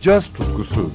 caz tutkusu.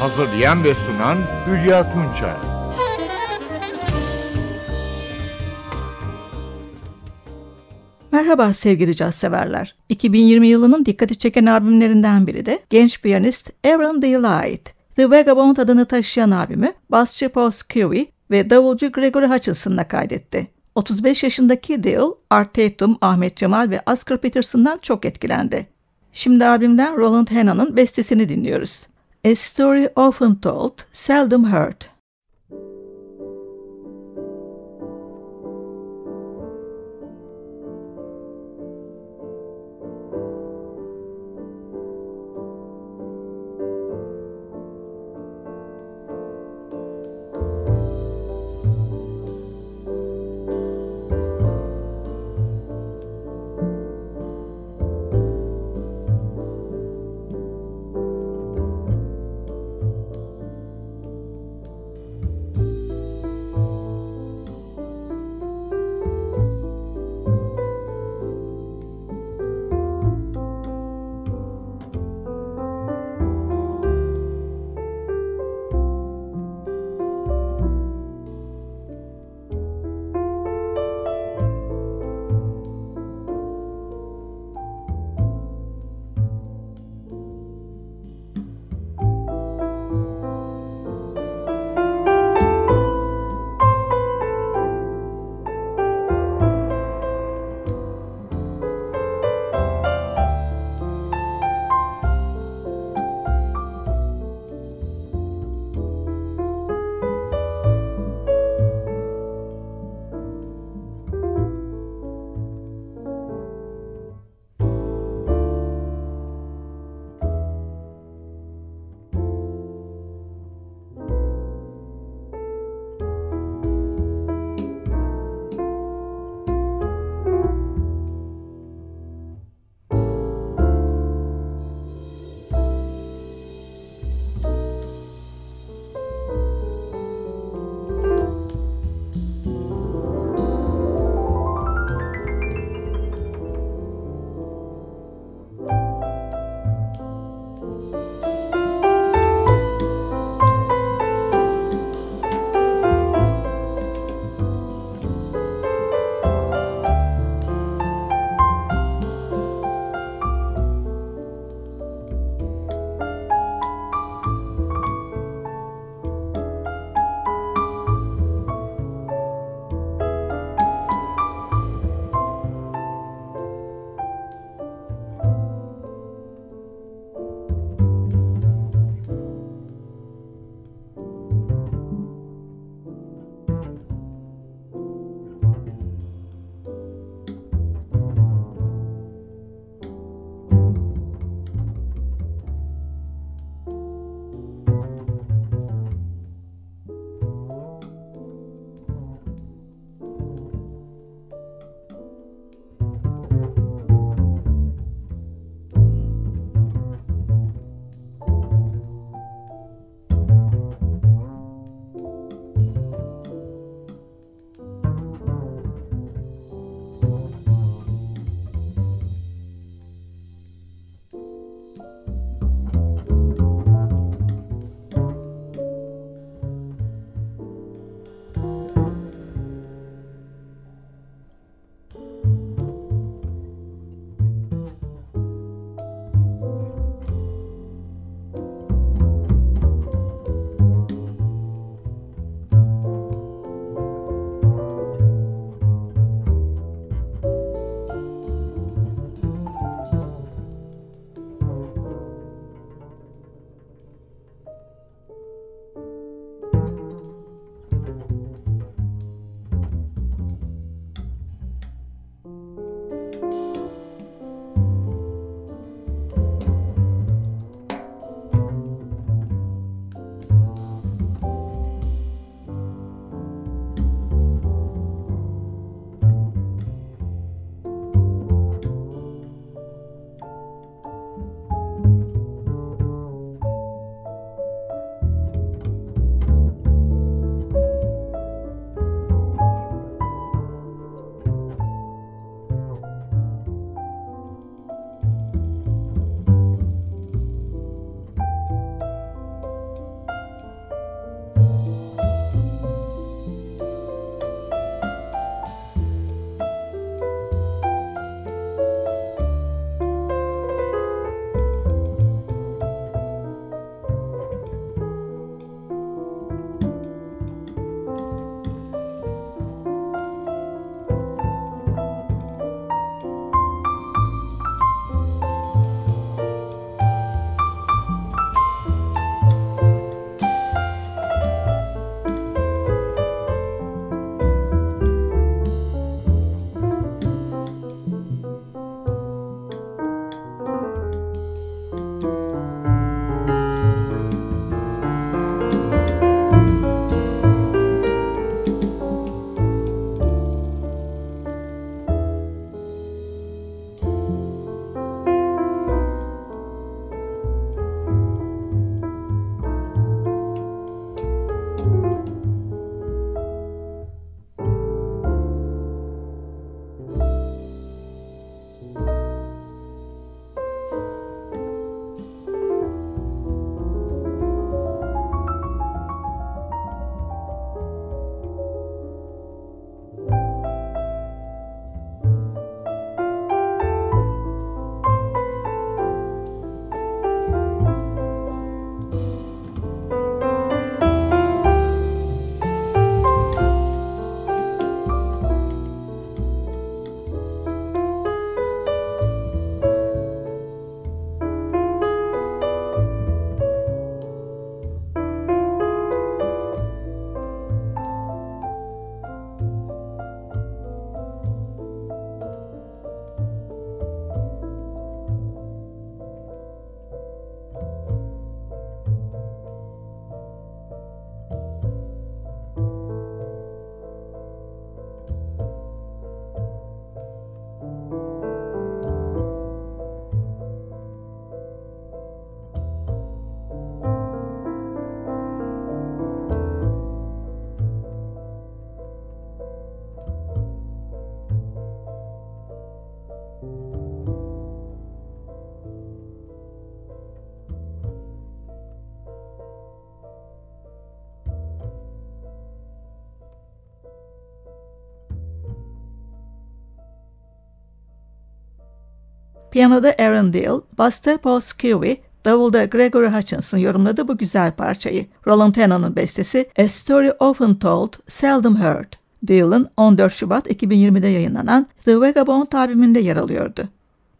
Hazırlayan ve sunan Hülya Tunçay. Merhaba sevgili caz severler. 2020 yılının dikkati çeken albümlerinden biri de genç piyanist Aaron Delight. The Vagabond adını taşıyan albümü basçı Paul Skewy ve davulcu Gregory Hutchinson'la kaydetti. 35 yaşındaki Dale, Art Tatum, Ahmet Cemal ve Oscar Peterson'dan çok etkilendi. Şimdi albümden Roland Hanna'nın bestesini dinliyoruz. A Story Often Told, Seldom Heard. Piyanoda Aaron Deal, basta Paul Skewy, davulda Gregory Hutchinson yorumladı bu güzel parçayı. Roland Tennant'ın bestesi A Story Often Told, Seldom Heard. Deal'ın 14 Şubat 2020'de yayınlanan The Vagabond albümünde yer alıyordu.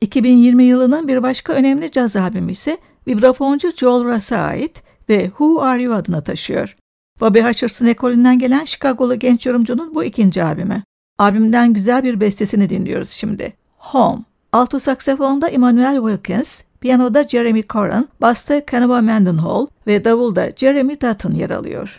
2020 yılının bir başka önemli caz albümü ise vibrafoncu Joel Russ'a ait ve Who Are You adını taşıyor. Bobby Hutcherson ekolünden gelen Chicago'lu genç yorumcunun bu ikinci albümü. Albümden güzel bir bestesini dinliyoruz şimdi. Home. Alto saksafonda Emmanuel Wilkins, piyanoda Jeremy Coran, basta Canova Mendenhall ve davulda Jeremy Dutton yer alıyor.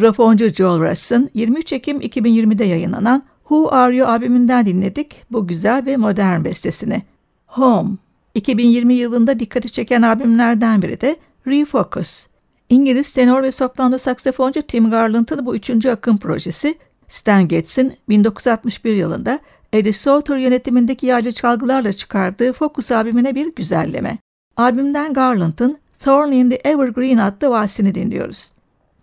Vibrafoncu Joel Russ'ın 23 Ekim 2020'de yayınlanan Who Are You albümünden dinledik bu güzel ve modern bestesini. Home 2020 yılında dikkati çeken albümlerden biri de Refocus. İngiliz tenor ve soprano saksafoncu Tim Garland'ın bu üçüncü akım projesi Stan Getz'in 1961 yılında Eddie Sauter yönetimindeki yaylı çalgılarla çıkardığı Focus albümüne bir güzelleme. Albümden Garland'ın Thorn in the Evergreen adlı valsini dinliyoruz.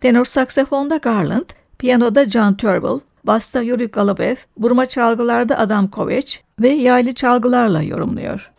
Tenor saksafonda Garland, piyanoda John Turnbull, basta Yuri Golubev, burma çalgılarda Adam Kovacs ve yaylı çalgılarla yorumluyor.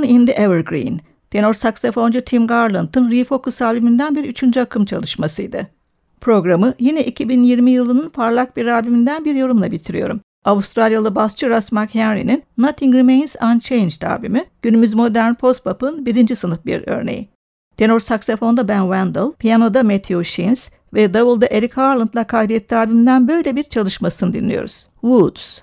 Thorn in the Evergreen, tenor saksafoncu Tim Garland'ın Refocus albümünden bir üçüncü akım çalışmasıydı. Programı yine 2020 yılının parlak bir albümünden bir yorumla bitiriyorum. Avustralyalı basçı Russ McHenry'nin Nothing Remains Unchanged albümü günümüz modern post-pop'un birinci sınıf bir örneği. Tenor saksafonda Ben Wendell, piyanoda Matthew Shins ve davulda Eric Harland'la kaydettiği albümden böyle bir çalışmasını dinliyoruz. Woods.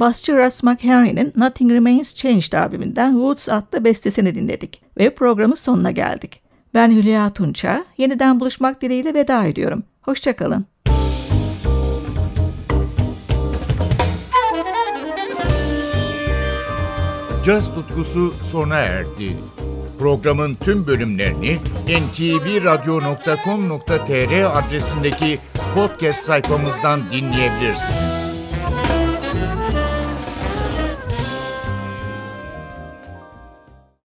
Basçı Russ McHenry'nin Nothing Remains Changed albümünden Woods adlı bestesini dinledik ve programın sonuna geldik. Ben Hülya Tunça, yeniden buluşmak dileğiyle veda ediyorum. Hoşçakalın. Caz tutkusu sona erdi. Programın tüm bölümlerini ntvradio.com.tr adresindeki podcast sayfamızdan dinleyebilirsiniz.